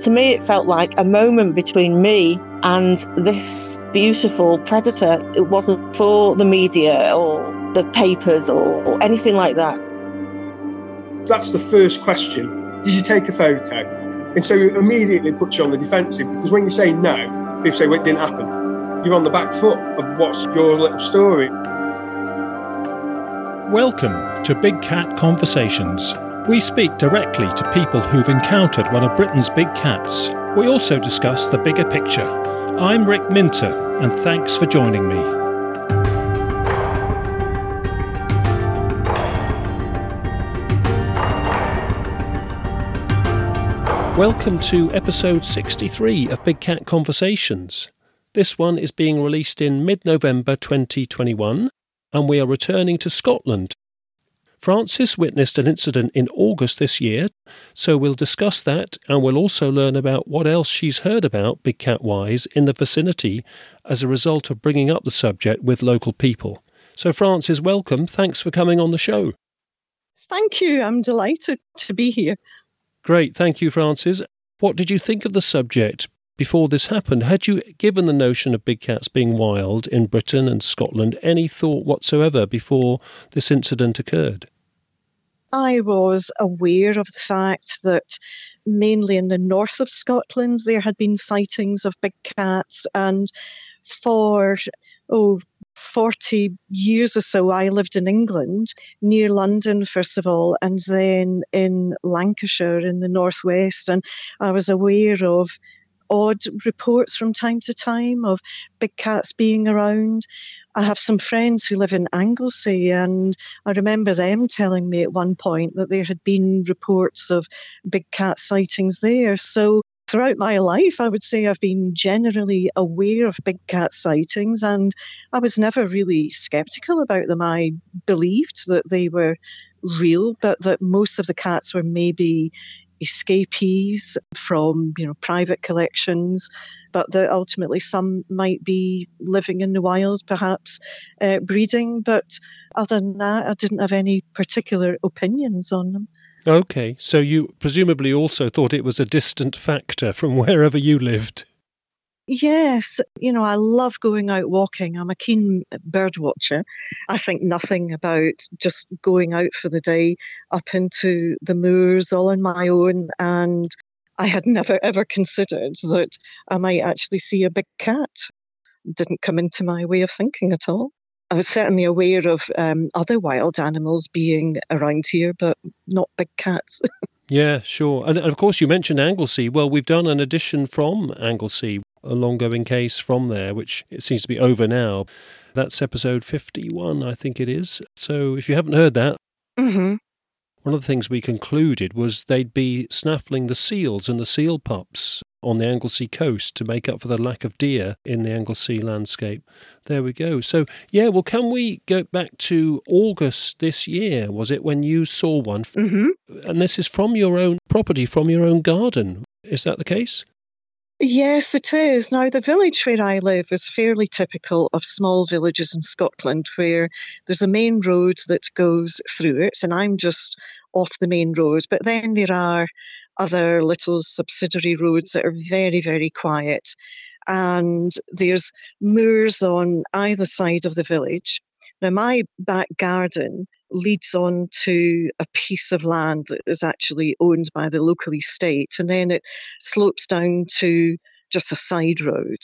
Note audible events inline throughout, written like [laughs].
To me, it felt like a moment between me and this beautiful predator. It wasn't for the media or the papers or, or anything like that. That's the first question. Did you take a photo? And so it immediately puts you on the defensive because when you say no, people say, well, it didn't happen. You're on the back foot of what's your little story. Welcome to Big Cat Conversations. We speak directly to people who've encountered one of Britain's big cats. We also discuss the bigger picture. I'm Rick Minter, and thanks for joining me. Welcome to episode 63 of Big Cat Conversations. This one is being released in mid November 2021, and we are returning to Scotland Frances witnessed an incident in August this year, so we'll discuss that and we'll also learn about what else she's heard about Big Cat Wise in the vicinity as a result of bringing up the subject with local people. So, Frances, welcome. Thanks for coming on the show. Thank you. I'm delighted to be here. Great. Thank you, Frances. What did you think of the subject before this happened? Had you given the notion of big cats being wild in Britain and Scotland any thought whatsoever before this incident occurred? I was aware of the fact that mainly in the north of Scotland there had been sightings of big cats, and for oh 40 years or so, I lived in England, near London, first of all, and then in Lancashire in the northwest. And I was aware of odd reports from time to time of big cats being around. I have some friends who live in Anglesey, and I remember them telling me at one point that there had been reports of big cat sightings there. So throughout my life, I would say I've been generally aware of big cat sightings, and I was never really skeptical about them. I believed that they were real, but that most of the cats were maybe escapees from you know private collections, but that ultimately some might be living in the wild, perhaps uh, breeding. But other than that, I didn't have any particular opinions on them. Okay, so you presumably also thought it was a distant factor from wherever you lived. Yes, you know, I love going out walking. I'm a keen bird watcher. I think nothing about just going out for the day up into the moors all on my own. And I had never ever considered that I might actually see a big cat. Didn't come into my way of thinking at all. I was certainly aware of um, other wild animals being around here, but not big cats. [laughs] yeah, sure. And, and of course, you mentioned Anglesey. Well, we've done an edition from Anglesey a long going case from there, which it seems to be over now. That's episode 51, I think it is. So if you haven't heard that, mm-hmm. one of the things we concluded was they'd be snaffling the seals and the seal pups on the Anglesey coast to make up for the lack of deer in the Anglesey landscape. There we go. So, yeah, well, can we go back to August this year? Was it when you saw one? Mm-hmm. And this is from your own property, from your own garden. Is that the case? Yes, it is. Now, the village where I live is fairly typical of small villages in Scotland where there's a main road that goes through it, and I'm just off the main road. But then there are other little subsidiary roads that are very, very quiet. And there's moors on either side of the village. Now, my back garden leads on to a piece of land that is actually owned by the local estate, and then it slopes down to just a side road.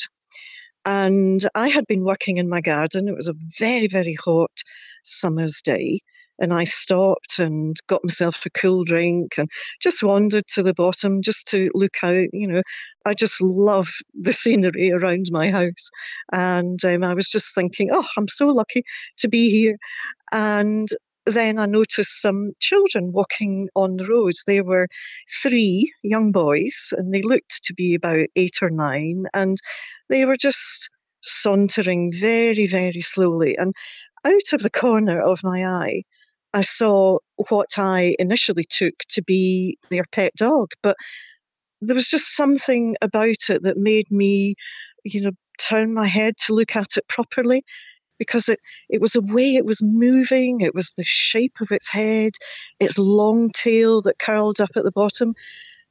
And I had been working in my garden. It was a very, very hot summer's day. And I stopped and got myself a cool drink and just wandered to the bottom just to look out. You know, I just love the scenery around my house. And um, I was just thinking, oh, I'm so lucky to be here. And then I noticed some children walking on the roads. There were three young boys, and they looked to be about eight or nine, and they were just sauntering very, very slowly. And out of the corner of my eye, I saw what I initially took to be their pet dog, but there was just something about it that made me, you know, turn my head to look at it properly because it, it was a way it was moving, it was the shape of its head, its long tail that curled up at the bottom.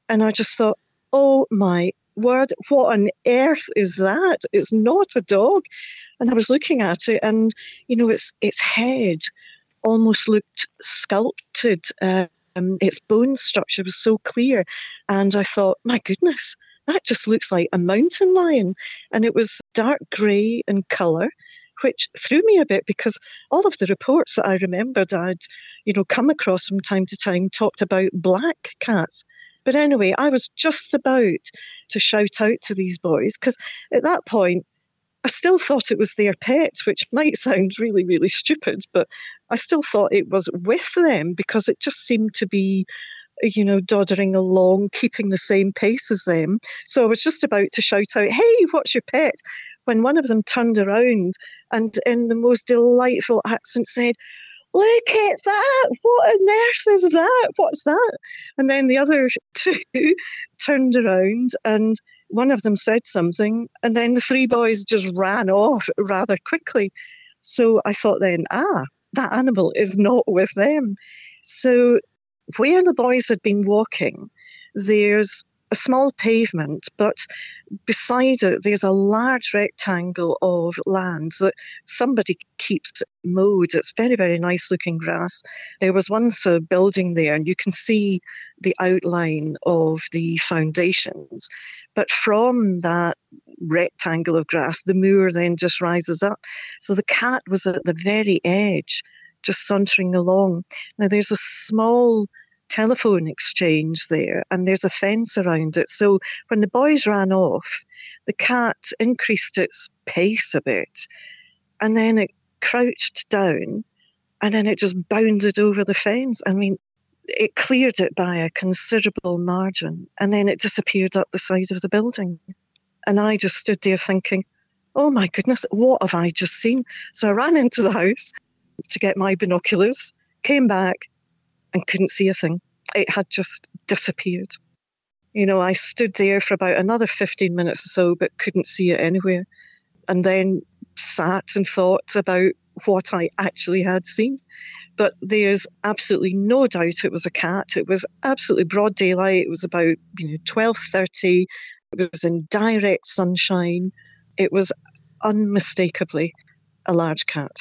And I just thought, oh my word, what on earth is that? It's not a dog. And I was looking at it, and you know, its its head almost looked sculpted. Um, its bone structure was so clear, and I thought, my goodness, that just looks like a mountain lion. And it was dark grey in colour, which threw me a bit because all of the reports that I remembered I'd, you know, come across from time to time talked about black cats. But anyway, I was just about to shout out to these boys because at that point, I still thought it was their pet, which might sound really, really stupid, but I still thought it was with them because it just seemed to be, you know, doddering along, keeping the same pace as them. So I was just about to shout out, Hey, what's your pet? When one of them turned around and, in the most delightful accent, said, Look at that! What on earth is that? What's that? And then the other [laughs] two turned around and one of them said something, and then the three boys just ran off rather quickly. So I thought then, ah, that animal is not with them. So where the boys had been walking, there's a small pavement, but beside it, there's a large rectangle of land that somebody keeps mowed. It's very, very nice looking grass. There was once a building there, and you can see the outline of the foundations. But from that rectangle of grass, the moor then just rises up. So the cat was at the very edge, just sauntering along. Now there's a small telephone exchange there and there's a fence around it. So when the boys ran off, the cat increased its pace a bit and then it crouched down and then it just bounded over the fence. I mean, it cleared it by a considerable margin and then it disappeared up the side of the building. And I just stood there thinking, oh my goodness, what have I just seen? So I ran into the house to get my binoculars, came back and couldn't see a thing. It had just disappeared. You know, I stood there for about another 15 minutes or so, but couldn't see it anywhere. And then sat and thought about what I actually had seen. But there's absolutely no doubt it was a cat. It was absolutely broad daylight. It was about you know twelve thirty. It was in direct sunshine. It was unmistakably a large cat.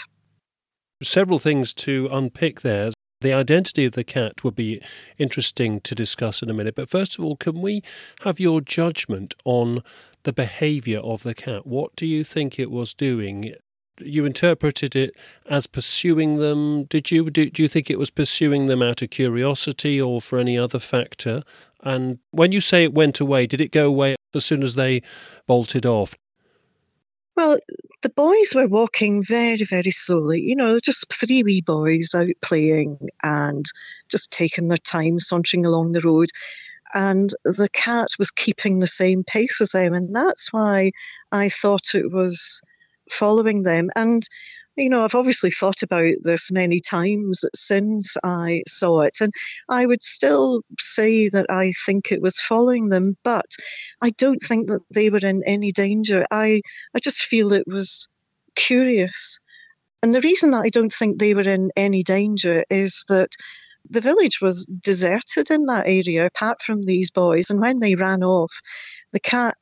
Several things to unpick there. The identity of the cat would be interesting to discuss in a minute. But first of all, can we have your judgment on the behaviour of the cat? What do you think it was doing you interpreted it as pursuing them. Did you? Do, do, you think it was pursuing them out of curiosity or for any other factor? And when you say it went away, did it go away as soon as they bolted off? Well, the boys were walking very, very slowly, you know, just three wee boys out playing and just taking their time sauntering along the road. And the cat was keeping the same pace as them. And that's why I thought it was following them. And, you know, I've obviously thought about this many times since I saw it. And I would still say that I think it was following them, but I don't think that they were in any danger. I, I just feel it was curious. And the reason that I don't think they were in any danger is that the village was deserted in that area, apart from these boys. And when they ran off, the cat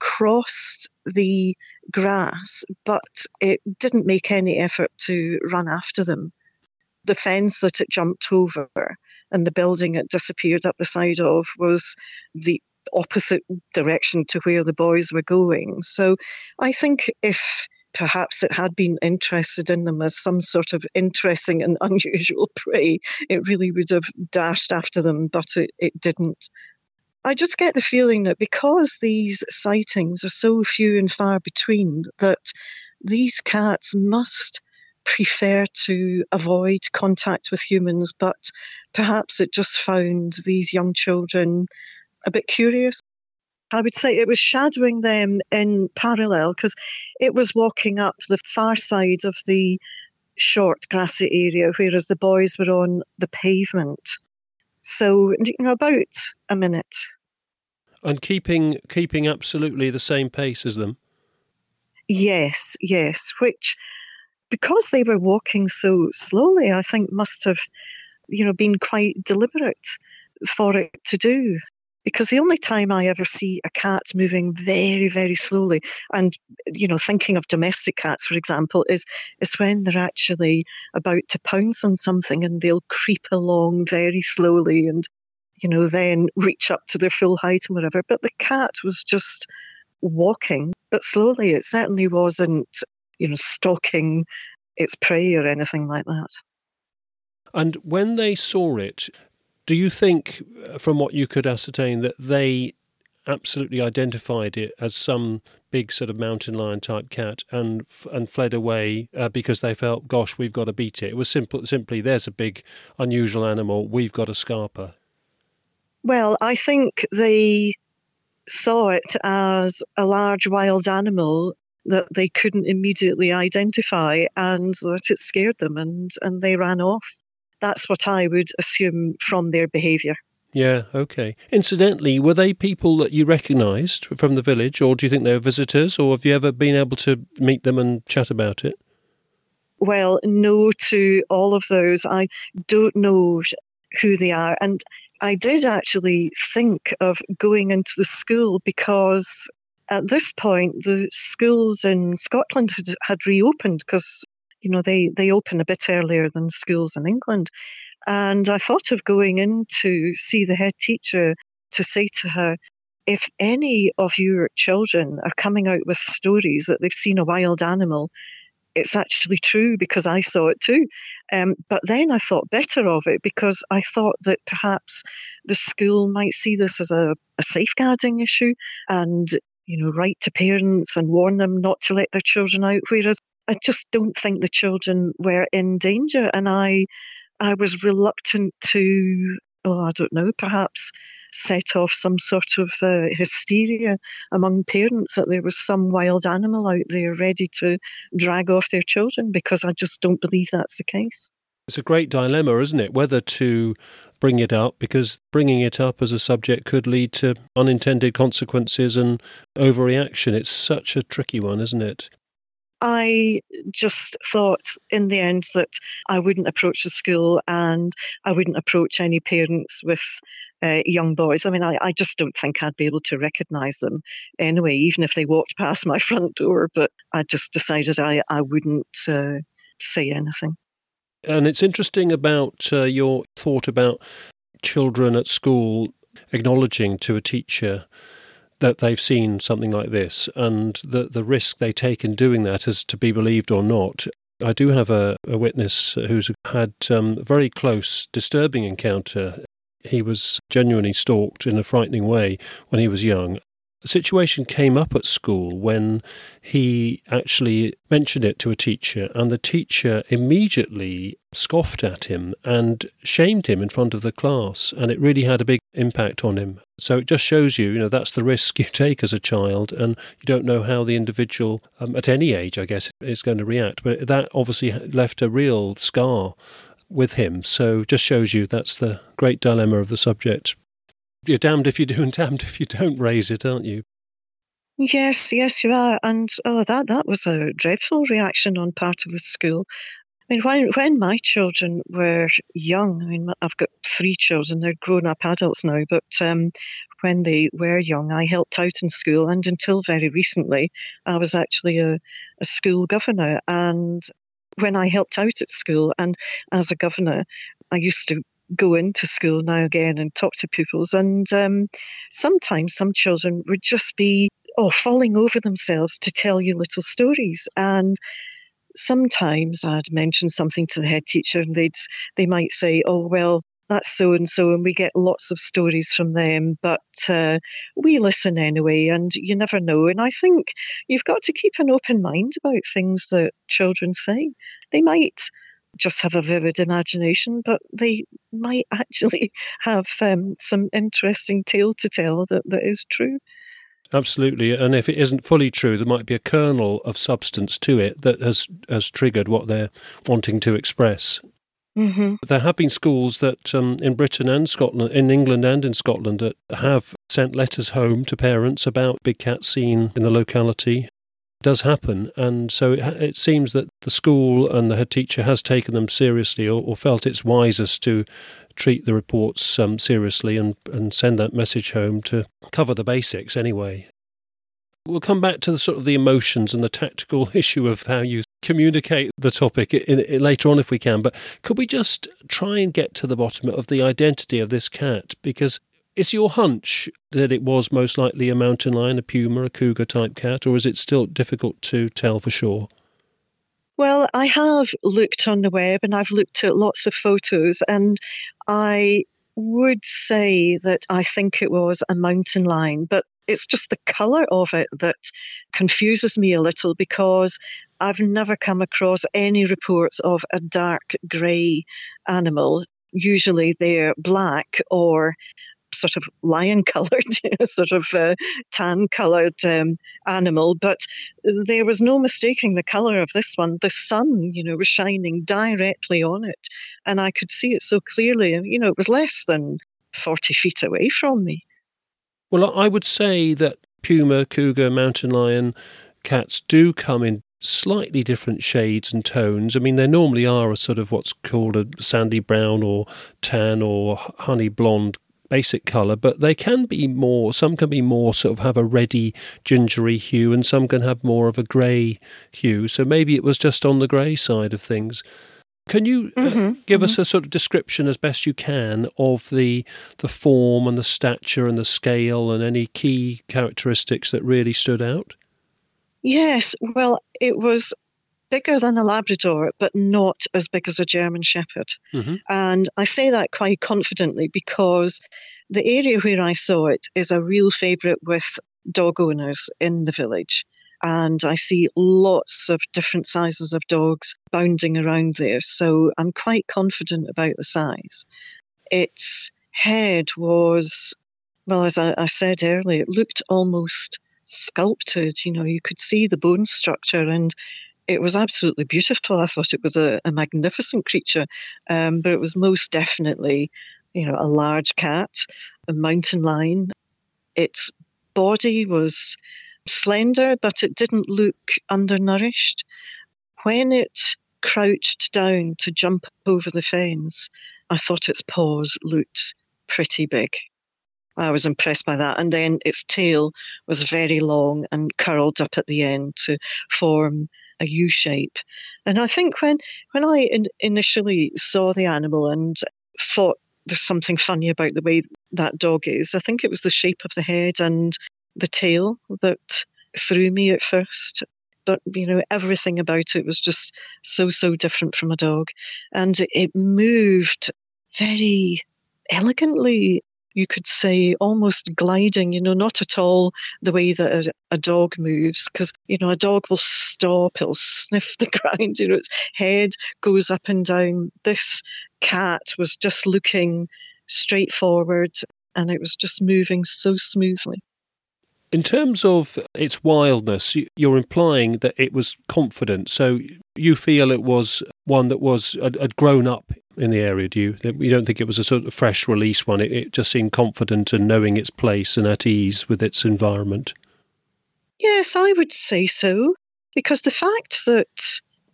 crossed the grass, but it didn't make any effort to run after them. The fence that it jumped over and the building it disappeared up the side of was the opposite direction to where the boys were going. So I think if perhaps it had been interested in them as some sort of interesting and [laughs] unusual prey, it really would have dashed after them, but it, it didn't. I just get the feeling that because these sightings are so few and far between, that these cats must prefer to avoid contact with humans, but perhaps it just found these young children a bit curious. I would say it was shadowing them in parallel because it was walking up the far side of the short grassy area, whereas the boys were on the pavement. So, you know, about a minute. And keeping keeping absolutely the same pace as them. Yes, yes. Which, because they were walking so slowly, I think must have, you know, been quite deliberate for it to do. Because the only time I ever see a cat moving very, very slowly, and you know, thinking of domestic cats, for example, is is when they're actually about to pounce on something and they'll creep along very slowly and you know, then reach up to their full height and whatever. But the cat was just walking, but slowly. It certainly wasn't, you know, stalking its prey or anything like that. And when they saw it, do you think, uh, from what you could ascertain, that they absolutely identified it as some big sort of mountain lion type cat and and fled away uh, because they felt, gosh, we've got to beat it. It was simple, simply there's a big unusual animal, we've got a scarper. Well, I think they saw it as a large wild animal that they couldn't immediately identify and that it scared them and, and they ran off. That's what I would assume from their behaviour. Yeah, okay. Incidentally, were they people that you recognised from the village, or do you think they were visitors, or have you ever been able to meet them and chat about it? Well, no to all of those. I don't know who they are. And I did actually think of going into the school because at this point the schools in Scotland had, had reopened because you know they they open a bit earlier than schools in England, and I thought of going in to see the head teacher to say to her. If any of your children are coming out with stories that they've seen a wild animal, it's actually true because I saw it too. Um, but then I thought better of it because I thought that perhaps the school might see this as a, a safeguarding issue and, you know, write to parents and warn them not to let their children out. Whereas I just don't think the children were in danger. And I, I was reluctant to, oh, I don't know, perhaps set off some sort of uh, hysteria among parents that there was some wild animal out there ready to drag off their children because I just don't believe that's the case. It's a great dilemma, isn't it? Whether to bring it up, because bringing it up as a subject could lead to unintended consequences and overreaction. It's such a tricky one, isn't it? I just thought in the end that I wouldn't approach the school and I wouldn't approach any parents with uh, young boys. I mean, I, I just don't think I'd be able to recognise them anyway, even if they walked past my [laughs] front door. But I just decided I, I wouldn't uh, say anything. And it's interesting about uh, your thought about children at school acknowledging to a teacher that they've seen something like this and the, the risk they take in doing that is to be believed or not. I do have a, a witness who's had um, a very close, disturbing encounter he was genuinely stalked in a frightening way when he was young. A situation came up at school when he actually mentioned it to a teacher, and the teacher immediately scoffed at him and shamed him in front of the class, and it really had a big impact on him. So it just shows you, you know, that's the risk you [laughs] take as a child, and you don't know how the individual, um, at any age, I guess, is going to react. But that obviously left a real scar with him. So just shows you that's the great dilemma of the subject. You're damned if you do and damned if you don't raise it, aren't you? Yes, yes, you are. And oh, that that was a dreadful reaction on part of the school. I mean, when when my children were young, I mean, I've got three children; they're grown-up adults now. But um, when they were young, I helped out in school, and until very recently, I was actually a, a school governor. And when I helped out at school and as a governor, I used to go into school now again and talk to pupils. And um, sometimes some children would just be oh falling over themselves to tell you little stories. And sometimes I'd mention something to the head teacher, and they'd they might say, "Oh well." That's so and so, and we get lots of stories from them, but uh, we listen anyway, and you never know. And I think you've got to keep an open mind about things that children say. They might just have a vivid imagination, but they might [laughs] actually have um, some interesting tale to tell that, that is true. Absolutely, and if it isn't fully true, there might be a kernel of substance to it that has has triggered what they're wanting to express. Mm-hmm. There have been schools that um, in Britain and Scotland, in England and in Scotland, that have sent letters home to parents about big cats seen in the locality does happen. And so it, it, seems that the school and the teacher has taken them seriously or, or felt it's wisest to treat the reports um, seriously and, and send that message home to cover the basics anyway. We'll come back to the sort of the emotions and the tactical [laughs] issue of how you communicate the topic in, in, later on if we can. But could we just try and get to the bottom of the identity of this cat? Because is your hunch that it was most likely a mountain lion, a puma, a cougar type cat, or is it still difficult to tell for sure? Well, I have looked on the web and I've looked at lots of photos, and I would say that I think it was a mountain lion, but it's just the colour of it that confuses me a little because I've never come across any reports of a dark grey animal. Usually they're black or sort of lion [laughs] coloured, sort of uh, tan coloured um, animal, but there was no mistaking the colour of this one. The sun, you know, was shining directly on it, and I could see it so clearly. You know, it was less than 40 feet away from me. Well, I would say that puma, cougar, mountain lion cats do come in slightly different shades and tones. I mean, they normally are a sort of what's called a sandy brown or tan or honey blonde basic colour, but they can be more, some can be more sort of have a reddy, gingery hue, and some can have more of a grey hue. So maybe it was just on the grey side of things. Can you uh, mm-hmm, give mm-hmm. us a sort of description as best you can of the the form and the stature and the scale and any key characteristics that really stood out? Yes, well, it was bigger than a Labrador, but not as big as a German Shepherd. Mm-hmm. And I say that quite confidently because the area where I saw it is a real favourite with dog owners in the village. And I see lots of different sizes of dogs bounding around there. So I'm quite confident about the size. Its head was, well, as I, I said earlier, it looked almost sculpted. You know, you could see the bone structure and it was absolutely beautiful. I thought it was a, a magnificent creature, um, but it was most definitely, you know, a large cat, a mountain lion. Its body was slender, but it didn't look undernourished. When it crouched down to jump over the fence, I thought its paws looked pretty big. I was impressed by that. And then its tail was very long and curled up at the end to form a U shape. And I think when when I in, initially saw the animal and thought there's something funny about the way that dog is, I think it was the shape of the head and the tail that threw me at first. But you know, everything about it was just so so different from a dog, and it moved very elegantly you could say almost gliding, you know, not at all the way that a, a dog moves, because, you know, a dog will stop, it'll sniff the [laughs] ground, you know, its head goes up and down. This cat was just looking straight forward and it was just moving so smoothly. In terms of its wildness, you're implying that it was confident. So you feel it was one that was had grown up in the area. Do you? You don't think it was a sort of fresh release one? It, it just seemed confident and knowing its place and at ease with its environment. Yes, I would say so, because the fact that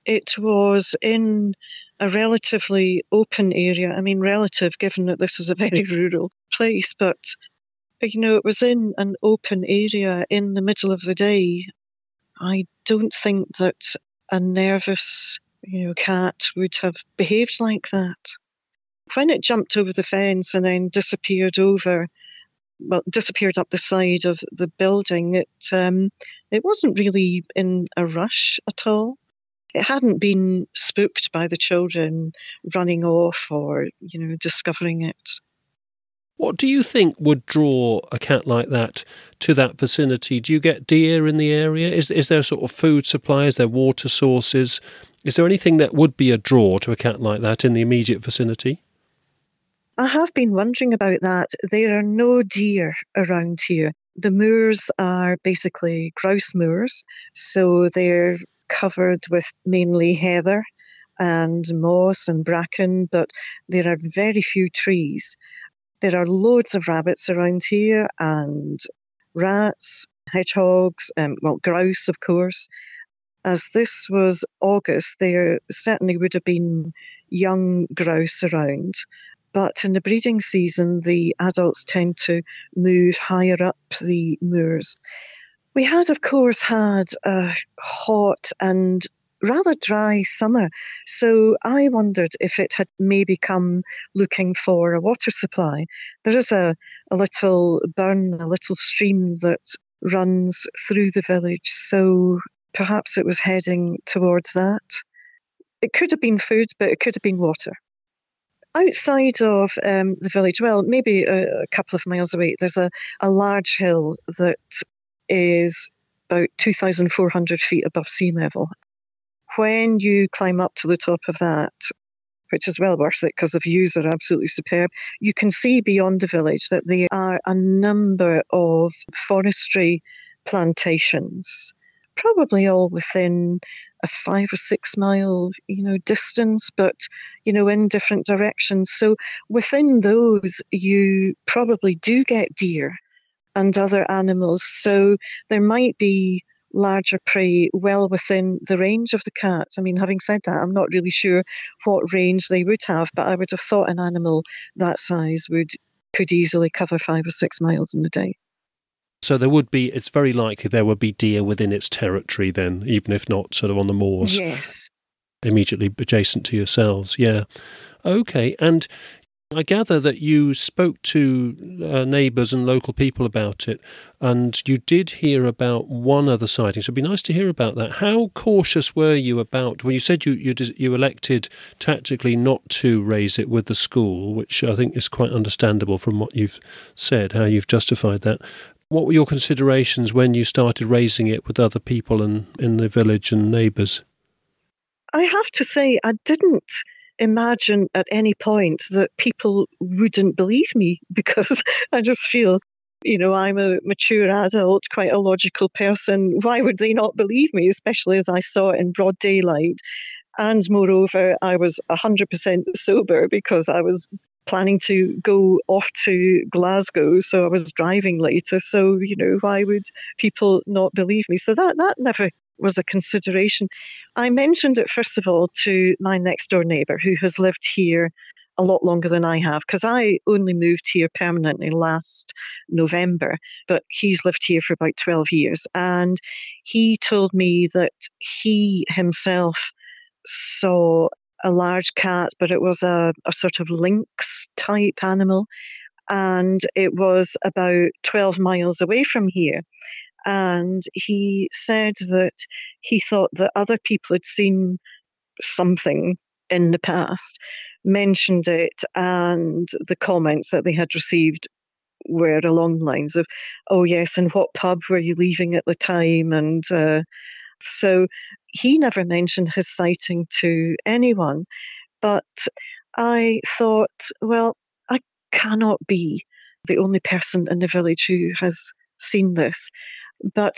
it was in a relatively open area. I mean, relative, given that this is a very [laughs] rural place, but you know, it was in an open area in the middle of the day. I don't think that a nervous, you know, cat would have behaved like that. When it jumped over the fence and then disappeared over, well, disappeared up the side of the building, it um, it wasn't really in a rush at all. It hadn't been spooked by the children running off or, you know, discovering it. What do you think would draw a cat like that to that vicinity? Do you get deer in the area? Is is there sort of food supply? Is there water sources? Is there anything that would be a draw to a cat like that in the immediate vicinity? I have been wondering about that. There are no deer around here. The moors are basically grouse moors, so they're covered with mainly heather and moss and bracken, but there are very few trees. There are loads of rabbits around here and rats, hedgehogs, um, well, grouse, of course. As this was August, there certainly would have been young grouse around. But in the breeding season, the adults tend to move higher up the moors. We had, of course, had a hot and rather dry summer. So I wondered if it had maybe come looking for a water supply. There is a, a little burn, a little stream that runs through the village. So perhaps it was heading towards that. It could have been food, but it could have been water. Outside of um, the village, well, maybe a, a, couple of miles away, there's a, a large hill that is about 2,400 feet above sea level when you climb up to the top of that, which is well worth it because the views are absolutely superb, you can see beyond the village that there are a number of forestry plantations, probably all within a five or six mile, you know, distance, but you know, in different directions. So within those, you probably do get deer and other animals. So there might be larger prey well within the range of the cat. I mean, having said that, I'm not really sure what range they would have, but I would have thought an animal that size would could easily cover five or six miles in a day. So there would be, it's very likely there would be deer within its territory then, even if not sort of on the moors. Yes. Immediately adjacent to yourselves, yeah. Okay, and I gather that you spoke to uh, neighbours and local people about it, and you did hear about one other sighting. So it'd be nice to hear about that. How cautious were you about? Well, you said you you, you elected tactically not to raise it with the school, which I think is quite understandable from what you've said. How you've justified that. What were your considerations when you started raising it with other people and in the village and neighbours? I have to say, I didn't imagine at any point that people wouldn't believe me [laughs] because I just feel, you know, I'm a mature adult, quite a logical person. Why would they not believe me, especially as I saw it in broad daylight? And moreover, I was 100% sober because I was planning to go off to Glasgow, so I was driving later. So, you know, why would people not believe me? So that, that never was a consideration. I mentioned it, first of all, to my next door neighbour who has lived here a lot longer than I have because I only moved here permanently last November, but he's lived here for about 12 years. And he told me that he himself saw a large cat, but it was a, a sort of lynx type animal. And it was about 12 miles away from here and he said that he thought that other people had seen something in the past, mentioned it, and the comments that they had received were along the lines of, "Oh yes, and what pub were you leaving at the time?" And uh, so he never mentioned his sighting to anyone, but I thought, well, I cannot be the only person in the village who has seen this. But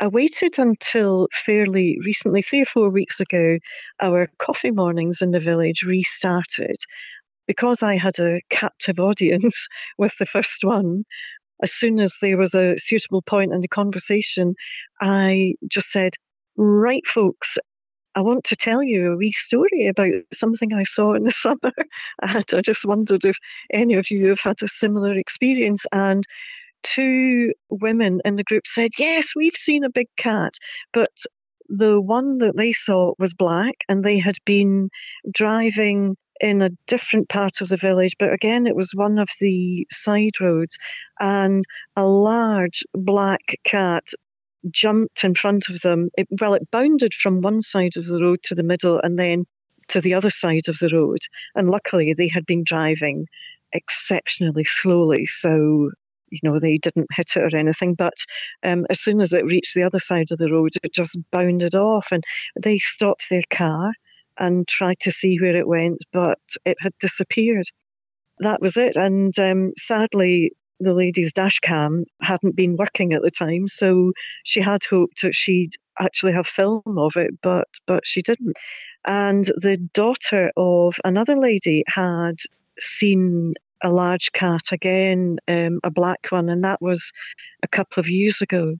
I waited until fairly recently, three or four weeks ago, our coffee mornings in the village restarted. Because I had a captive audience [laughs] with the first one, as soon as there was a suitable point in the conversation, I just said, Right, folks, I want to tell you a wee story about something I saw in the [laughs] summer. And I just wondered if any of you have had a similar experience. And two women in the group said, Yes, we've seen a big cat. But the one that they saw was black, and they had been driving in a different part of the village, but again, it was one of the side roads, and a large black cat jumped in front of them. It, well, it bounded from one side of the road to the middle and then to the other side of the road. And luckily, they had been driving exceptionally slowly, so you know, they didn't hit it or anything. But um, as soon as it reached the other side of the road, it just bounded off, and they stopped their car and tried to see where it went, but it had disappeared. That was it. And um, sadly, the lady's dash cam hadn't been working at the time, so she had hoped that she'd actually have film of it, but but she didn't. And the daughter of another lady had seen a large cat again, um, a black one, and that was a couple of years ago.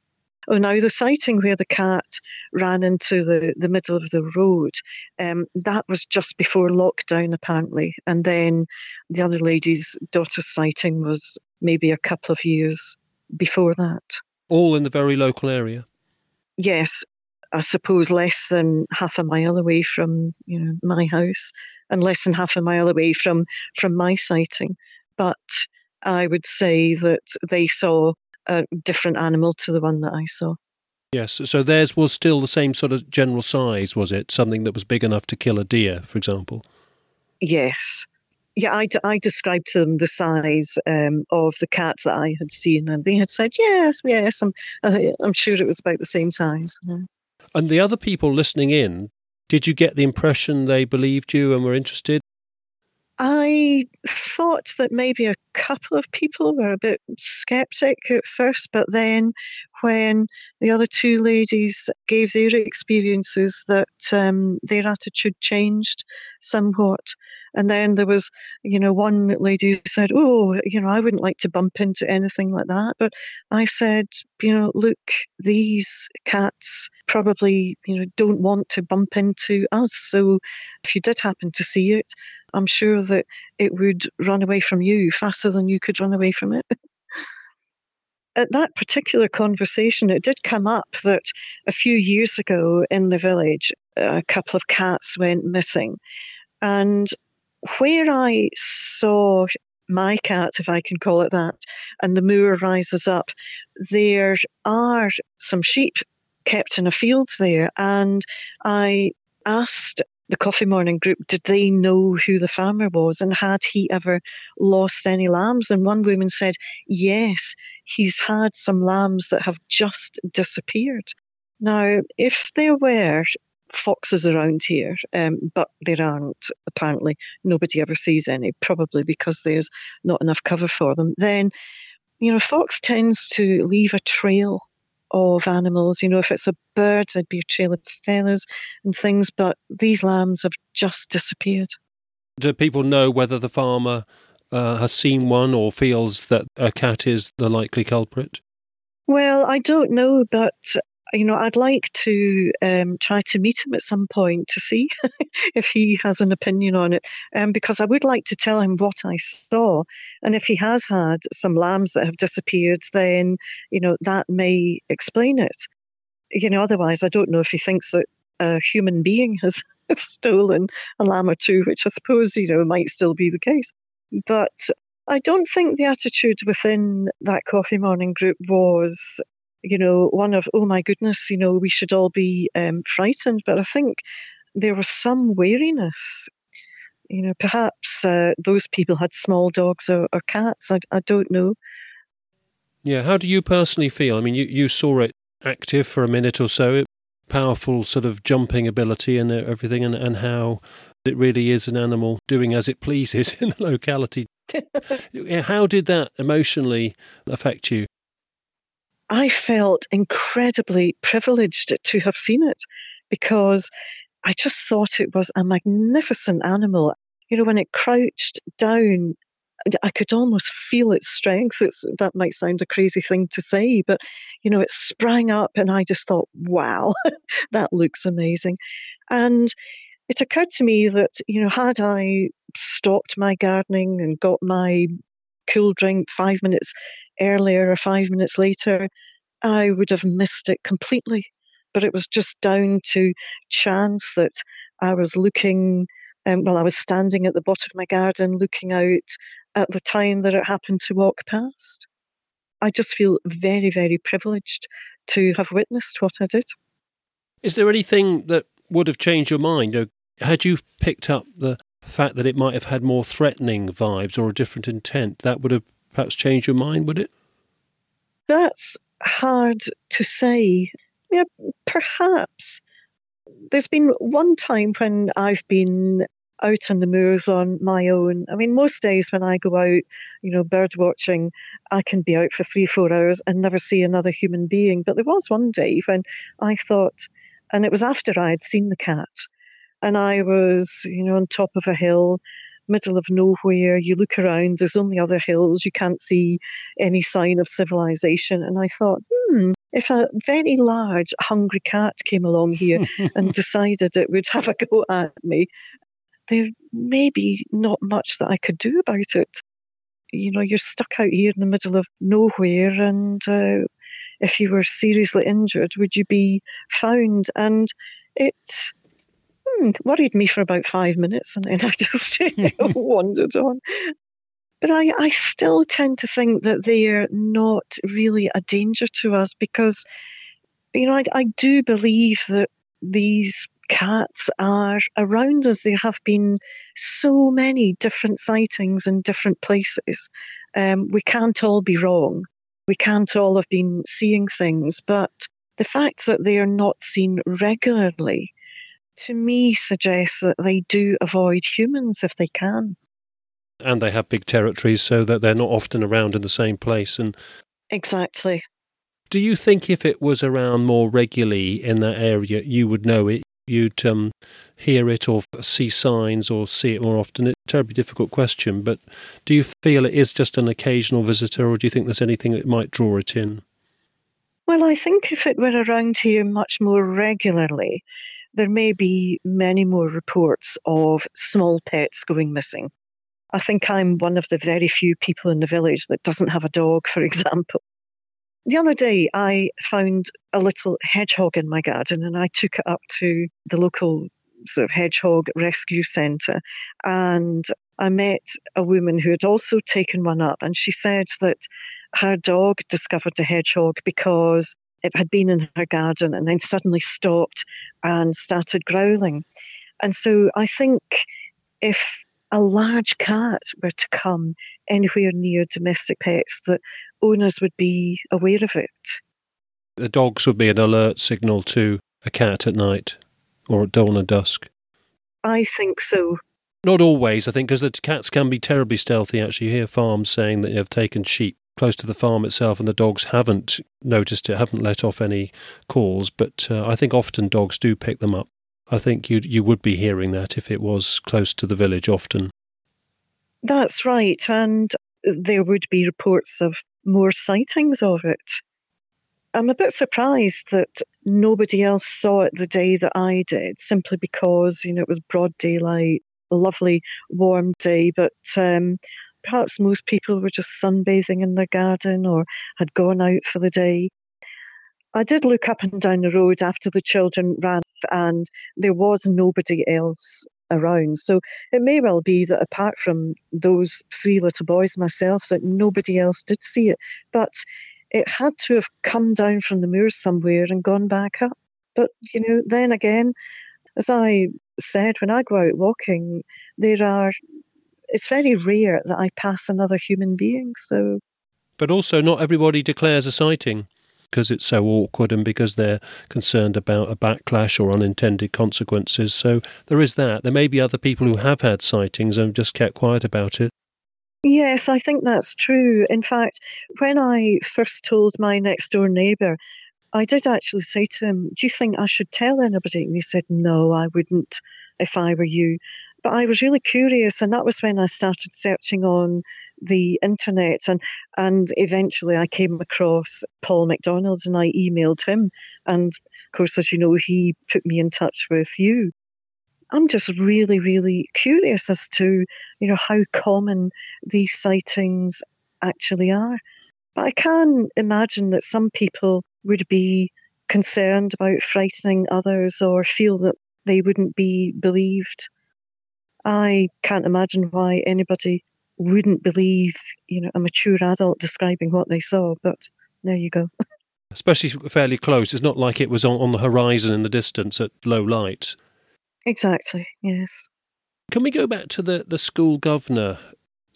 Oh, now the sighting where the cat ran into the, the middle of the road, um, that was just before lockdown, apparently. And then the other lady's daughter's sighting was maybe a couple of years before that. All in the very local area? Yes. I suppose less than half a mile away from you know my house, and less than half a mile away from from my sighting. But I would say that they saw a different animal to the one that I saw. Yes, so theirs was still the same sort of general size, was it? Something that was big enough to kill a deer, for example? Yes. Yeah, I, I described to them the size um, of the cat that I had seen, and they had said, yes, yes, I'm, I'm sure it was about the same size. Yeah. And the other people listening in, did you get the impression they believed you and were interested? I thought that maybe a couple of people were a bit skeptic at first, but then when the other two ladies gave their experiences, that um, their attitude changed somewhat. And then there was, you know, one lady who said, Oh, you know, I wouldn't like to bump into anything like that. But I said, you know, look, these cats probably, you know, don't want to bump into us. So if you did happen to see it, I'm sure that it would run away from you faster than you could run away from it. At that particular conversation, it did come up that a few years ago in the village, a couple of cats went missing. And where I saw my cat, if I can call it that, and the moor rises up, there are some sheep kept in a field there. And I asked the coffee morning group, did they know who the farmer was and had he ever lost any lambs? And one woman said, yes, he's had some lambs that have just disappeared. Now, if there were foxes around here, um, but there aren't, apparently, nobody ever sees any, probably because there's not enough cover for them, then, you know, fox tends to leave a trail of animals. You know, if it's a bird, there'd be a trail of feathers and things, but these lambs have just disappeared. Do people know whether the farmer uh, has seen one or feels that a cat is the likely culprit? Well, I don't know, but you know, I'd like to um, try to meet him at some point to see [laughs] if he has an opinion on it, um, because I would like to tell him what I saw. And if he has had some lambs that have disappeared, then, you know, that may explain it. You know, otherwise, I don't know if he thinks that a human being has [laughs] stolen a lamb or two, which I suppose, you know, might still be the case. But I don't think the attitude within that coffee morning group was you know, one of, oh my goodness, you know, we should all be um, frightened. But I think there was some wariness. You know, perhaps uh, those people had small dogs or, or cats. I, I don't know. Yeah, how do you personally feel? I mean, you, you saw it active for a minute or so, powerful sort of jumping ability and everything, and, and how it really is an animal doing as it pleases [laughs] in the locality. [laughs] how did that emotionally affect you? I felt incredibly privileged to have seen it because I just thought it was a magnificent animal. You know, when it crouched down, I could almost feel its strength. It's, that might sound a crazy thing to say, but you know, it sprang up, and I just thought, wow, [laughs] that looks amazing. And it occurred to me that, you know, had I stopped my gardening and got my cool drink five minutes earlier or five minutes later, I would have missed it completely. But it was just down to chance that I was looking, um, well, I was standing at the bottom of my garden looking out at the time that it happened to walk past. I just feel very, very privileged to have witnessed what I did. Is there anything that would have changed your mind? Had you picked up the fact that it might have had more threatening vibes or a different intent, that would have perhaps change your mind, would it? That's hard to say. Yeah, perhaps. There's been one time when I've been out on the moors on my own. I mean, most days when I go out, you know, bird watching, I can be out for three, four hours and never see another human being. But there was one day when I thought, and it was after I had seen the cat, and I was, you know, on top of a hill middle of nowhere. You look around, there's only other hills. You can't see any sign of civilization. And I thought, hmm, if a very large, hungry cat came along here [laughs] and decided it would have a go at me, there may be not much that I could do about it. You know, you're stuck out here in the middle of nowhere, and uh, if you were seriously injured, would you be found? And it hmm, worried me for about five minutes, and then [laughs] I just [laughs] wandered on. But I, I still tend to think that they're not really a danger to us because, you know, I, I do believe that these cats are around us. There have been so many different sightings in different places. Um, we can't all be wrong. We can't all have been seeing things, but the fact that they are not seen regularly to me suggests that they do avoid humans if they can. And they have big territories so that they're not often around in the same place. And exactly. do you think if it was around more regularly in that area you would know it you'd um, hear it or see signs or see it more often? It's a terribly difficult question but do you feel it is just an occasional visitor or do you think there's anything that might draw it in? Well i think if it were around here much more regularly there may be many more reports of small pets going missing I think I'm one of the very few people in the village that doesn't have a dog, for [laughs] example. The other day, I found a little hedgehog in my garden and I took it up to the local sort of hedgehog rescue centre. And I met a woman who had also taken one up, and she said that her dog discovered the hedgehog because it had been in her garden and then suddenly stopped and started growling. And so I think if a large cat were to come anywhere near domestic pets, that owners would be aware of it. The dogs would be an alert signal to a cat at night or at dawn or dusk. I think so. Not always, I think, because the cats can be terribly stealthy. Actually, you hear farms saying that they've taken sheep close to the farm itself, and the dogs haven't noticed it, haven't let off any calls. But uh, I think often dogs do pick them up. I think you you would be hearing that if it was close to the village often. That's right, and there would be reports of more sightings of it. I'm a bit surprised that nobody else saw it the day that I did, simply because you know it was broad daylight, a lovely warm day, but um, perhaps most people were just sunbathing in their garden or had gone out for the day. I did look up and down the road after the children ran and there was nobody else around. So it may well be that apart from those three little boys, myself, that nobody else did see it. But it had to have come down from the moors somewhere and gone back up. But, you know, then again, as I said, when I go out walking, there are, it's very rare that I pass another human being. So. But also, not everybody declares a sighting because it's so awkward and because they're concerned about a backlash or unintended consequences. So there is that. There may be other people who have had sightings and have just kept quiet about it. Yes, I think that's true. In fact, when I first told my next door neighbour, I did actually say to him, Do you think I should tell anybody? And he said, No, I wouldn't if I were you. But I was really curious, and that was when I started searching on the internet and and eventually I came across Paul McDonald's and I emailed him and of course as you know he put me in touch with you. I'm just really really curious as to you know how common these sightings actually are. But I can imagine that some people would be concerned about frightening others or feel that they wouldn't be believed. I can't imagine why anybody wouldn't believe, you know, a mature adult describing what they saw. But there you go. [laughs] Especially fairly close. It's not like it was on, on the horizon in the distance at low light. Exactly, yes. Can we go back to the, the school governor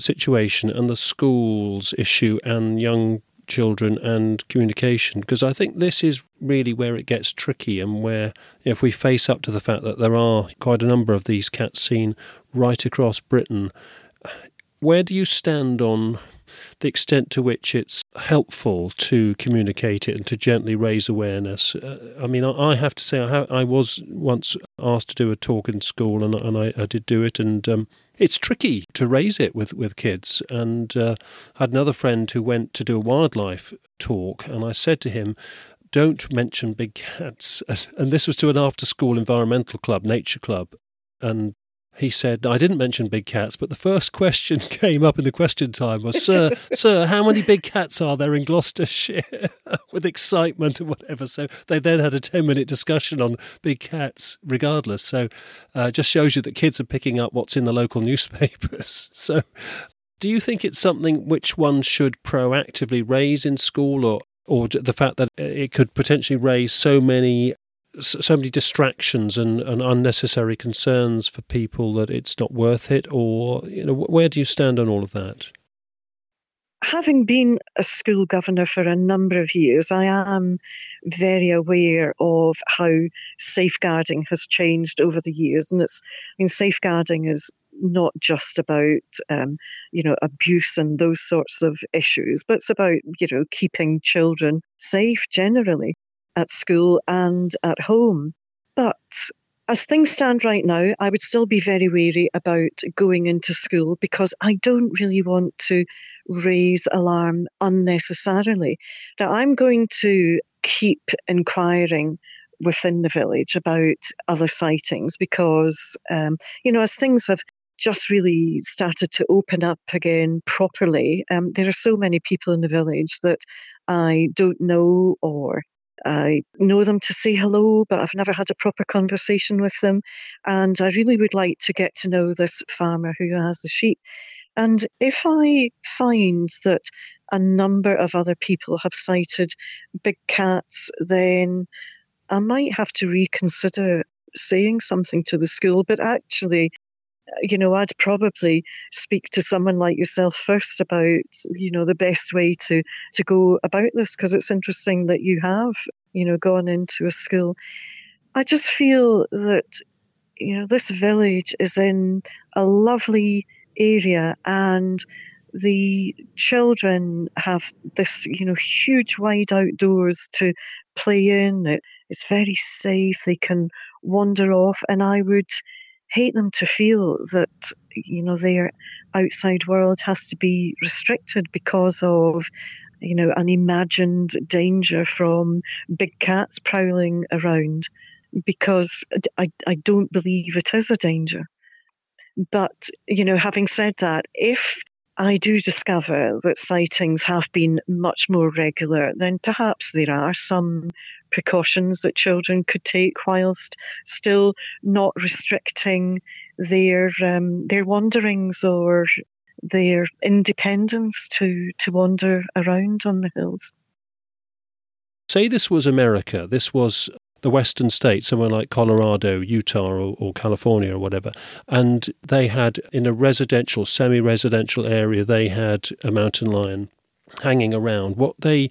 situation and the schools issue and young children and communication? Because I think this is really where it gets tricky and where, if we face up to the fact that there are quite a number of these cats seen right across Britain, where do you stand on the extent to which it's helpful to communicate it and to gently raise awareness. Uh, I mean, I, I, have to say, I, I, was once asked to do a talk in school, and, and I, I, did do it, and um, it's tricky to raise it with, with kids. And uh, I had another friend who went to do a wildlife talk, and I said to him, don't mention big cats. [laughs] And this was to an after school environmental club, nature club. And he said, I didn't mention big cats, but the first [laughs] question came up in the question time was, Sir, [laughs] sir, how many big cats are there in Gloucestershire? [laughs] With excitement and whatever. So they then had a 10 minute discussion on big cats, regardless. So uh, just shows you that kids are picking up what's in the local newspapers. So do you think it's something which one should proactively raise in school or or the fact that it could potentially raise so many so many distractions and, and unnecessary concerns for people that it's not worth it or you know where do you stand on all of that having been a school governor for a number of years, I am very aware of how safeguarding has changed over the years. And it's, I mean, safeguarding is not just about, um, you know, abuse and those sorts of issues, but it's about, you know, keeping children safe generally at school and at home. But as things stand right now, I would still be very wary about going into school because I don't really want to raise alarm unnecessarily. Now, I'm going to keep inquiring within the village about other sightings because, um, you know, as things have just really started to open up again properly, um, there are so many people in the village that I don't know or I know them to say hello, but I've never had a proper conversation with them. And I really would like to get to know this farmer who has the sheep. And if I find that a number of other people have sighted big cats, then I might have to reconsider saying something to the school. But actually, you know, I'd probably speak to someone like yourself first about, you know, the best way to to go about this because it's interesting that you have, you know, gone into a school. I just feel that, you know, this village is in a lovely area and the children have this, you know, huge wide outdoors to play in. It, it's very safe. They can wander off, and I would hate them to feel that you know their outside world has to be restricted because of you know an imagined danger from big cats prowling around. Because I, I don't believe it is a danger. But you know having said that if I do discover that sightings have been much more regular, then perhaps there are some precautions that children could take whilst still not restricting their um, their wanderings or their independence to to wander around on the hills. Say this was America. This was the western states, somewhere like Colorado, Utah, or, or, California, or whatever, and they had in a residential, semi-residential area, they had a mountain lion hanging around. What they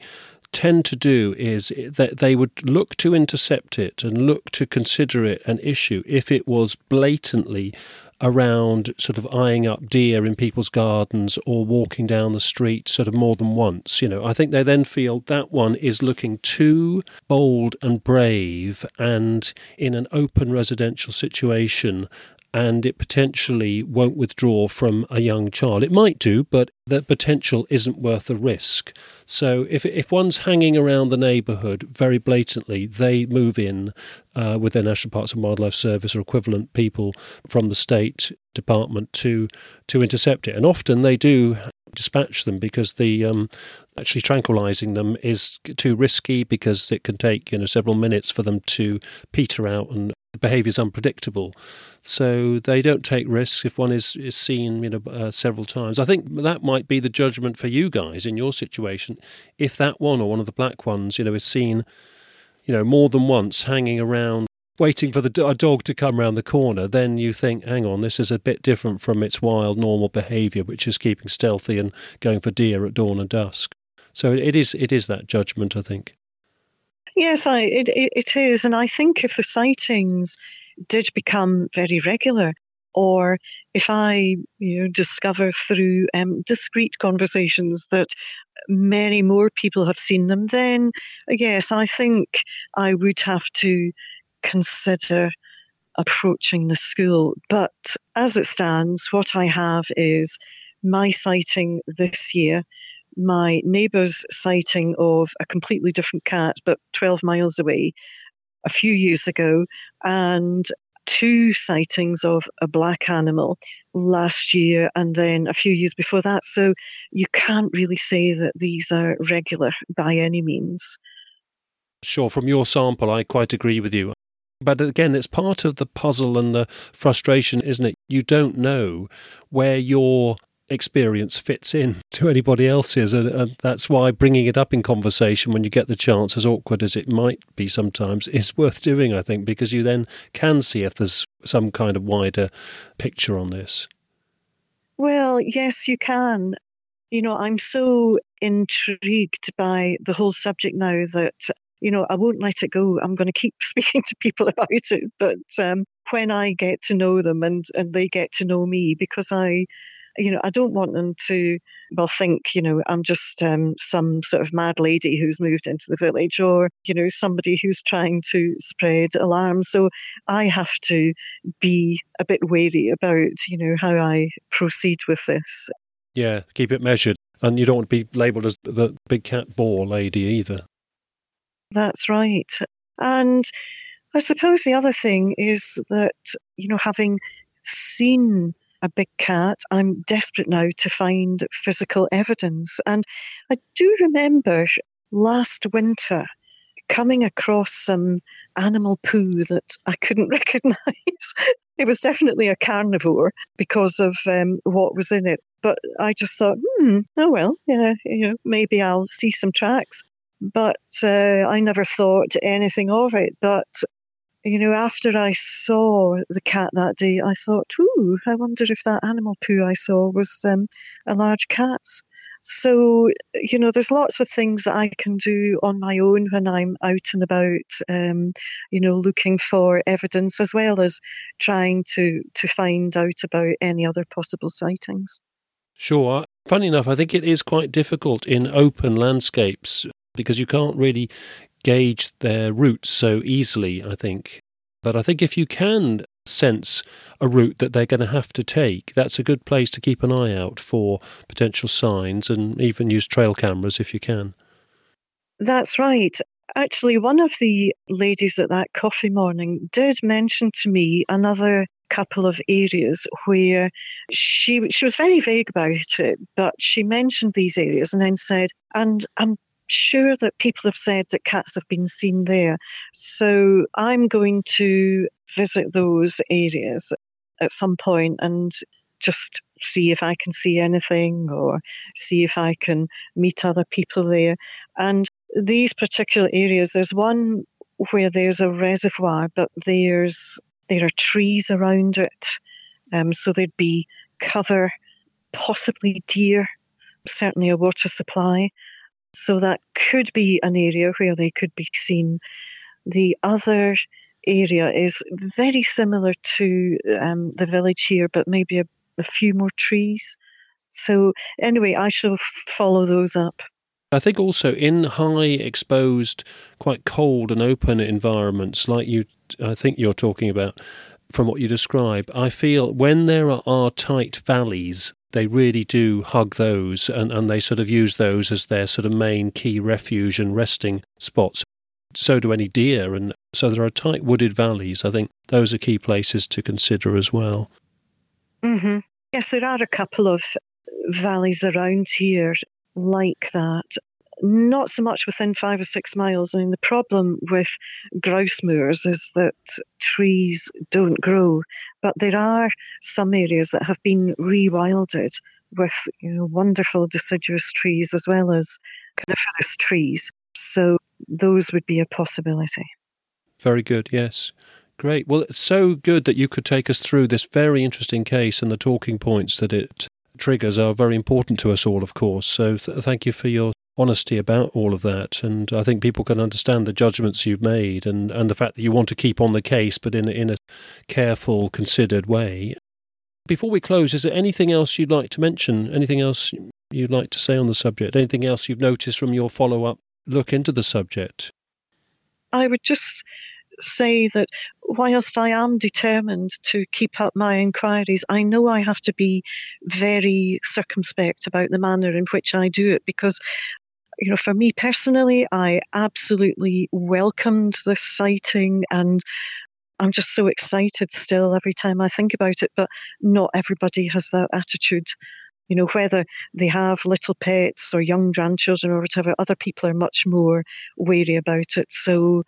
tend to do is that they would look to intercept it and look to consider it an issue if it was blatantly around sort of eyeing up deer in people's gardens or walking down the street sort of more than once. You know, I think they then feel that one is looking too bold and brave and in an open residential situation and it potentially won't withdraw from a young child. It might do, but the potential isn't worth the risk. So if if one's hanging around the neighbourhood very blatantly, they move in uh, with their National Parks and Wildlife Service or equivalent people from the state department to to intercept it, and often they do dispatch them because the um, actually tranquilizing them is too risky because it can take you know several minutes for them to peter out and the behaviour is unpredictable. So they don't take risks if one is, is seen you know uh, several times. I think that might be the judgment for you guys in your situation. If that one or one of the black ones you know is seen you know more than once hanging around waiting for the a dog to come round the corner, then you think, hang on, this is a bit different from its wild normal behaviour, which is keeping stealthy and going for deer at dawn and dusk. So it is it is that judgment, I think. Yes, I, it, it is. And I think if the sightings did become very regular, or if I you know, discover through um, discreet conversations that many more people have seen them, then yes, I think I would have to consider approaching the school. But as it stands, what I have is my sighting this year my neighbour's sighting of a completely different cat, but 12 miles away, a few years ago, and two sightings of a black animal last year and then a few years before that. So you can't really say that these are regular by any means. Sure, from your sample, I quite agree with you. But again, it's part of the puzzle and the frustration, isn't it? You don't know where your experience fits in [laughs] to anybody else's. And, and, that's why bringing it up in conversation when you get the chance, as awkward as it might be sometimes, is [laughs] worth doing, I think, because you then can see if there's some kind of wider picture on this. Well, yes, you can. You know, I'm so intrigued by the whole subject now that you know, I won't let it go. I'm going to keep [laughs] speaking to people about it. But um, when I get to know them and, and they get to know me, because I, you know, I don't want them to, well, think, you know, I'm just um, some sort of mad lady who's moved into the village or, you know, somebody who's trying to spread alarm. So I have to be a bit wary about, you know, how I proceed with this. Yeah, keep it measured. And you don't want to be labelled as the big cat bore lady either. That's right. And I suppose the other thing is that, you know, having seen a big cat, I'm desperate now to find physical evidence. And I do remember last winter coming across some animal poo that I couldn't [laughs] recognize. it was definitely a carnivore because of um, what was in it. But I just thought, hmm, oh well, yeah, you know, maybe I'll see some tracks but uh, I never thought anything of it. But you know, after I saw the cat that day, I thought, "Ooh, I wonder if that animal poo I saw was um, a large cat's." So, you know, there's lots of things that I can do on my own when I'm out and about, um, you know, looking for evidence as well as trying to to find out about any other possible sightings. Sure. Funny enough, I think it is quite difficult in open landscapes because you can't really gauge their routes so easily, I think. But I think if you can sense a route that they're going to have to take, that's a good place to keep an eye out for potential signs and even use trail cameras if you can. That's right. Actually, one of the ladies at that coffee morning did mention to me another couple of areas where she she was very vague about it, but she mentioned these areas and then said, and I'm sure that people have said that cats have been seen there. So I'm going to visit those areas at some point and just see if I can see anything or see if I can meet other people there. And these particular areas, there's one where there's a reservoir, but there's there are trees around it. Um, so there'd be cover, possibly deer, certainly a water supply. So that could be an area where they could be seen. The other area is very similar to um, the village here, but maybe a, a few more trees. So, anyway, I shall follow those up. I think also in high exposed, quite cold and open environments, like you, I think you're talking about, from what you describe, I feel when there are tight valleys they really do hug those and, and they sort of use those as their sort of main key refuge and resting spots. So do any deer. And so there are tight wooded valleys. I think those are key places to consider as well. Mm-hmm. Yes, there are a couple of valleys around here like that not so much within five or six miles. I mean, the problem with grouse moors is that trees don't grow, but there are some areas that have been rewilded with you know, wonderful deciduous trees as well as coniferous trees. So those would be a possibility. Very good, yes. Great. Well, it's so good that you could take us through this very interesting case and the talking points that it triggers are very important to us all, of course. So th- thank you for your honesty about all of that. And I think people can understand the judgments you've made and, and the fact that you want to keep on the case, but in, in a careful, considered way. Before we close, is there anything else you'd like to mention? Anything else you'd like to say on the subject? Anything else you've noticed from your follow up look into the subject? I would just say that whilst I am determined to keep up my inquiries, I know I have to be very circumspect about the manner in which I do it because you know, for me personally, I absolutely welcomed this sighting and I'm just so excited still every time I think about it. But not everybody has that attitude. You know, whether they have little pets or young grandchildren or whatever, other people are much more wary about it. So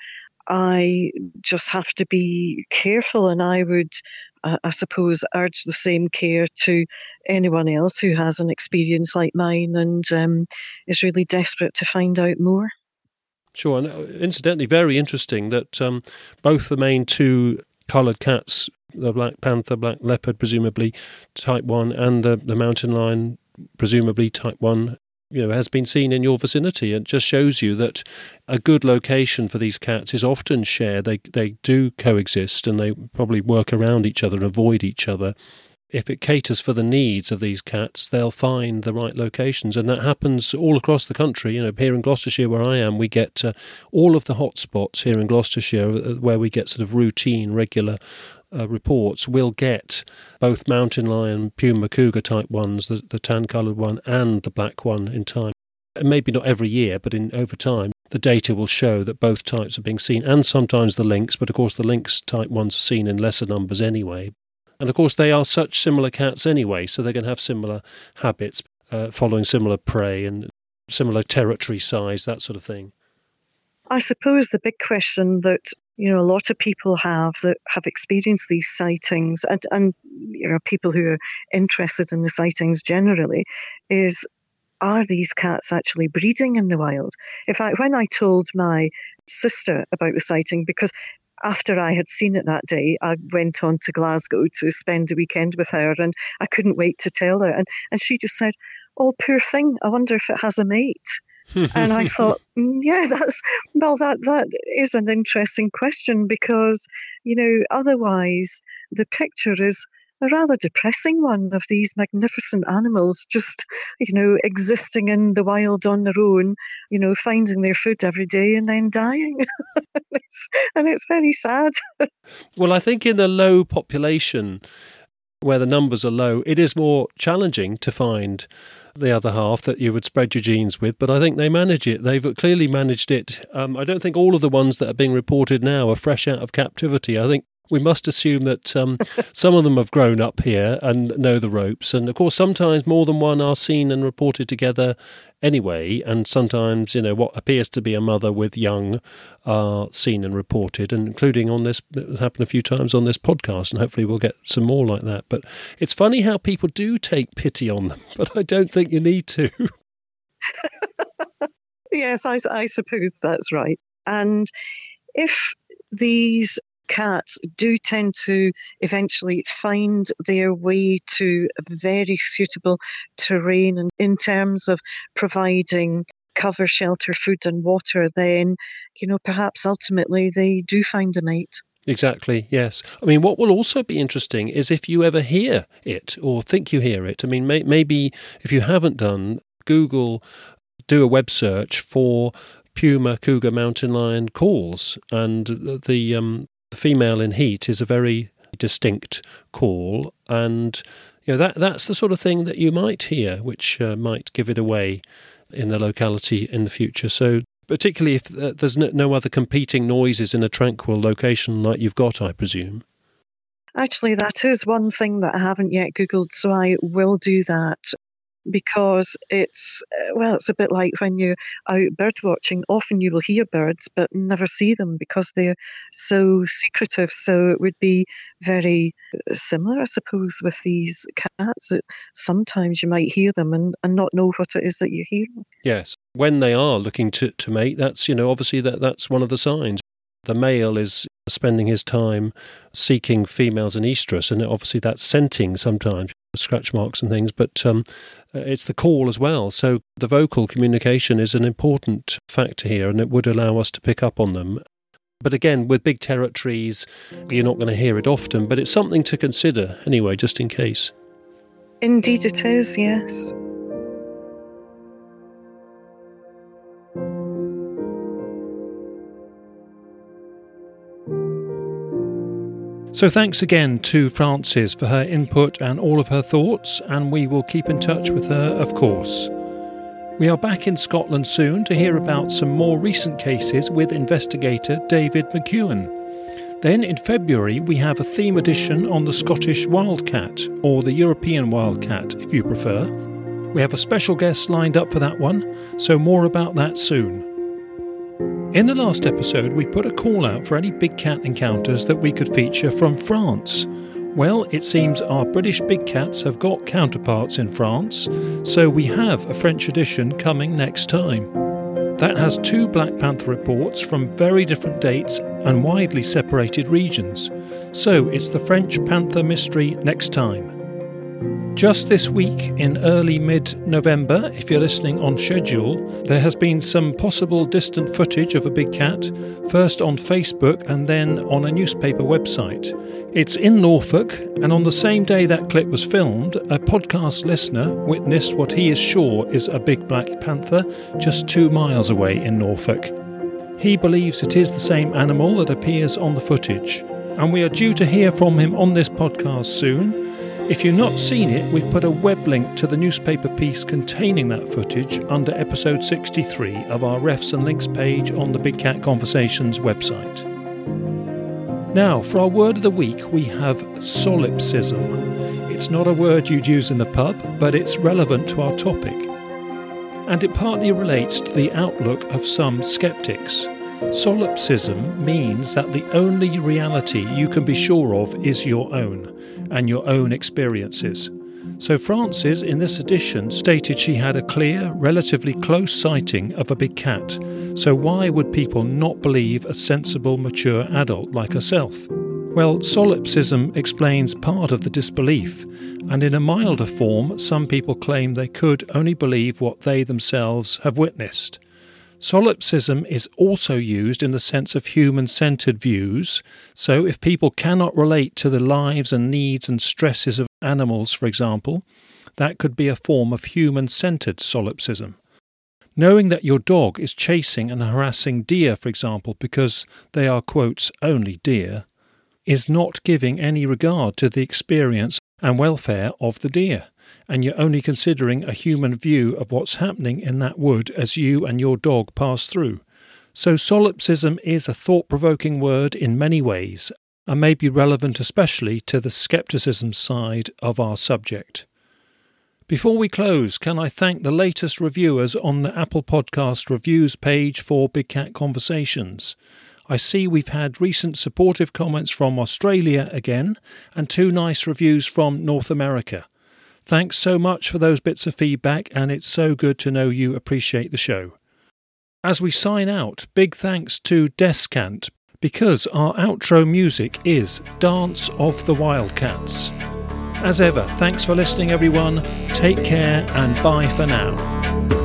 I just have to be careful, and I would, uh, I suppose, urge the same care to anyone else who has an experience like mine and um, is really desperate to find out more. Sure, and uh, incidentally, very interesting that um, both the main two coloured cats, the black panther, black leopard, presumably type one, and the, the mountain lion, presumably type one, you know, has been seen in your vicinity. It just shows you that a good location for these cats is often shared. They they do coexist, and they probably work around each other and avoid each other if it caters for the needs of these cats, they'll find the right locations, and that happens all across the country. You know, here in Gloucestershire, where I am, we get uh, all of the hotspots here in Gloucestershire, uh, where we get sort of routine, regular uh, reports. We'll get both mountain lion, puma, cougar type ones, the, the tan-coloured one, and the black one in time. Maybe not every year, but in over time, the data will show that both types are being seen, and sometimes the lynx. But of course, the lynx type ones are seen in lesser numbers anyway. And of course, they are such similar cats anyway, so they're going to have similar habits, uh, following similar prey and similar territory size, that sort of thing. I suppose the big question that you know a lot of people have that have experienced these sightings, and and you know people who are interested in the sightings generally, is are these cats actually breeding in the wild? In fact, when I told my sister about the sighting, because after I had seen it that day, I went on to Glasgow to spend the weekend with her, and I couldn't wait to tell her. And, and she just said, Oh, poor thing, I wonder if it has a mate. And I [laughs] thought, mm, yeah, that's well, that that is an interesting question because you know otherwise the picture is a rather depressing one of these magnificent animals just, you know, existing in the wild on their own, you know, finding their food every day and then dying. [laughs] it's, and it's very sad. well, I think in the low population, where the numbers are low, it is more challenging to find the other half that you would spread your genes with, but I think they manage it. They've clearly managed it. Um, I don't think all of the ones that are being reported now are fresh out of captivity. I think we must assume that um, [laughs] some of them have grown up here and know the ropes. And of course, sometimes more than one are seen and reported together anyway. And sometimes, you know, what appears to be a mother with young are seen and reported, and including on this, it happened a few times on this podcast. And hopefully, we'll get some more like that. But it's funny how people do take pity on them, [laughs] but I don't think you need to. [laughs] yes, I, I suppose that's right. And if these cats do tend to eventually find their way to very suitable terrain and in terms of providing cover, shelter, food, and water, then, you know, perhaps ultimately they do find a mate. Exactly, yes. I mean, what will also be interesting is if you ever hear it or think you hear it. I mean, may, maybe if you haven't done, Google, do a web search for puma, cougar, mountain lion calls, and the um, the female in heat is a very distinct call, and you know that that's the sort of thing that you might hear, which uh, might give it away in the locality in the future. So particularly if uh, there's no, no other competing noises in a tranquil location like you've got, I presume. Actually, that is one thing that I haven't yet Googled, so I will do that because it's uh, well it's a bit like when you're out bird watching. Often you will hear birds but never see them because they're so secretive. So it would be very uh, similar i suppose with these cats that sometimes you might hear them and, and not know what it is that you're hearing. Yes when they are looking to, to mate that's you know obviously that that's one of the signs. The male is spending his time seeking females in estrus, and obviously that's scenting sometimes, scratch marks and things, but um, it's the call as well. So the vocal communication is an important factor here, and it would allow us to pick up on them. But again, with big territories, you're not going to hear it often, but it's something to consider anyway, just in case. Indeed, it is, yes. So, thanks again to Frances for her input and all of her thoughts, and we will keep in touch with her, of course. We are back in Scotland soon to hear about some more recent cases with investigator David McEwen. Then in February, we have a theme edition on the Scottish wildcat, or the European wildcat if you prefer. We have a special guest lined up for that one, so more about that soon. In the last episode, we put a call out for any big cat encounters that we could feature from France. Well, it seems our British big cats have got counterparts in France, so we have a French edition coming next time. That has two Black Panther reports from very different dates and widely separated regions. So it's the French Panther mystery next time. Just this week, in early mid November, if you're listening on schedule, there has been some possible distant footage of a big cat, first on Facebook and then on a newspaper website. It's in Norfolk, and on the same day that clip was filmed, a podcast listener witnessed what he is sure is a big black panther just two miles away in Norfolk. He believes it is the same animal that appears on the footage, and we are due to hear from him on this podcast soon. If you've not seen it, we've put a web link to the newspaper piece containing that footage under episode 63 of our refs and links page on the Big Cat Conversations website. Now, for our word of the week, we have solipsism. It's not a word you'd use in the pub, but it's relevant to our topic. And it partly relates to the outlook of some skeptics. Solipsism means that the only reality you can be sure of is your own and your own experiences. So, Frances, in this edition, stated she had a clear, relatively close sighting of a big cat. So, why would people not believe a sensible, mature adult like herself? Well, solipsism explains part of the disbelief, and in a milder form, some people claim they could only believe what they themselves have witnessed. Solipsism is also used in the sense of human centered views. So, if people cannot relate to the lives and needs and stresses of animals, for example, that could be a form of human centered solipsism. Knowing that your dog is chasing and harassing deer, for example, because they are, quotes, only deer, is not giving any regard to the experience and welfare of the deer and you're only considering a human view of what's happening in that wood as you and your dog pass through. So, solipsism is a thought provoking word in many ways and may be relevant especially to the skepticism side of our subject. Before we close, can I thank the latest reviewers on the Apple Podcast reviews page for Big Cat Conversations? I see we've had recent supportive comments from Australia again, and two nice reviews from North America. Thanks so much for those bits of feedback, and it's so good to know you appreciate the show. As we sign out, big thanks to Descant because our outro music is Dance of the Wildcats. As ever, thanks for listening, everyone. Take care and bye for now.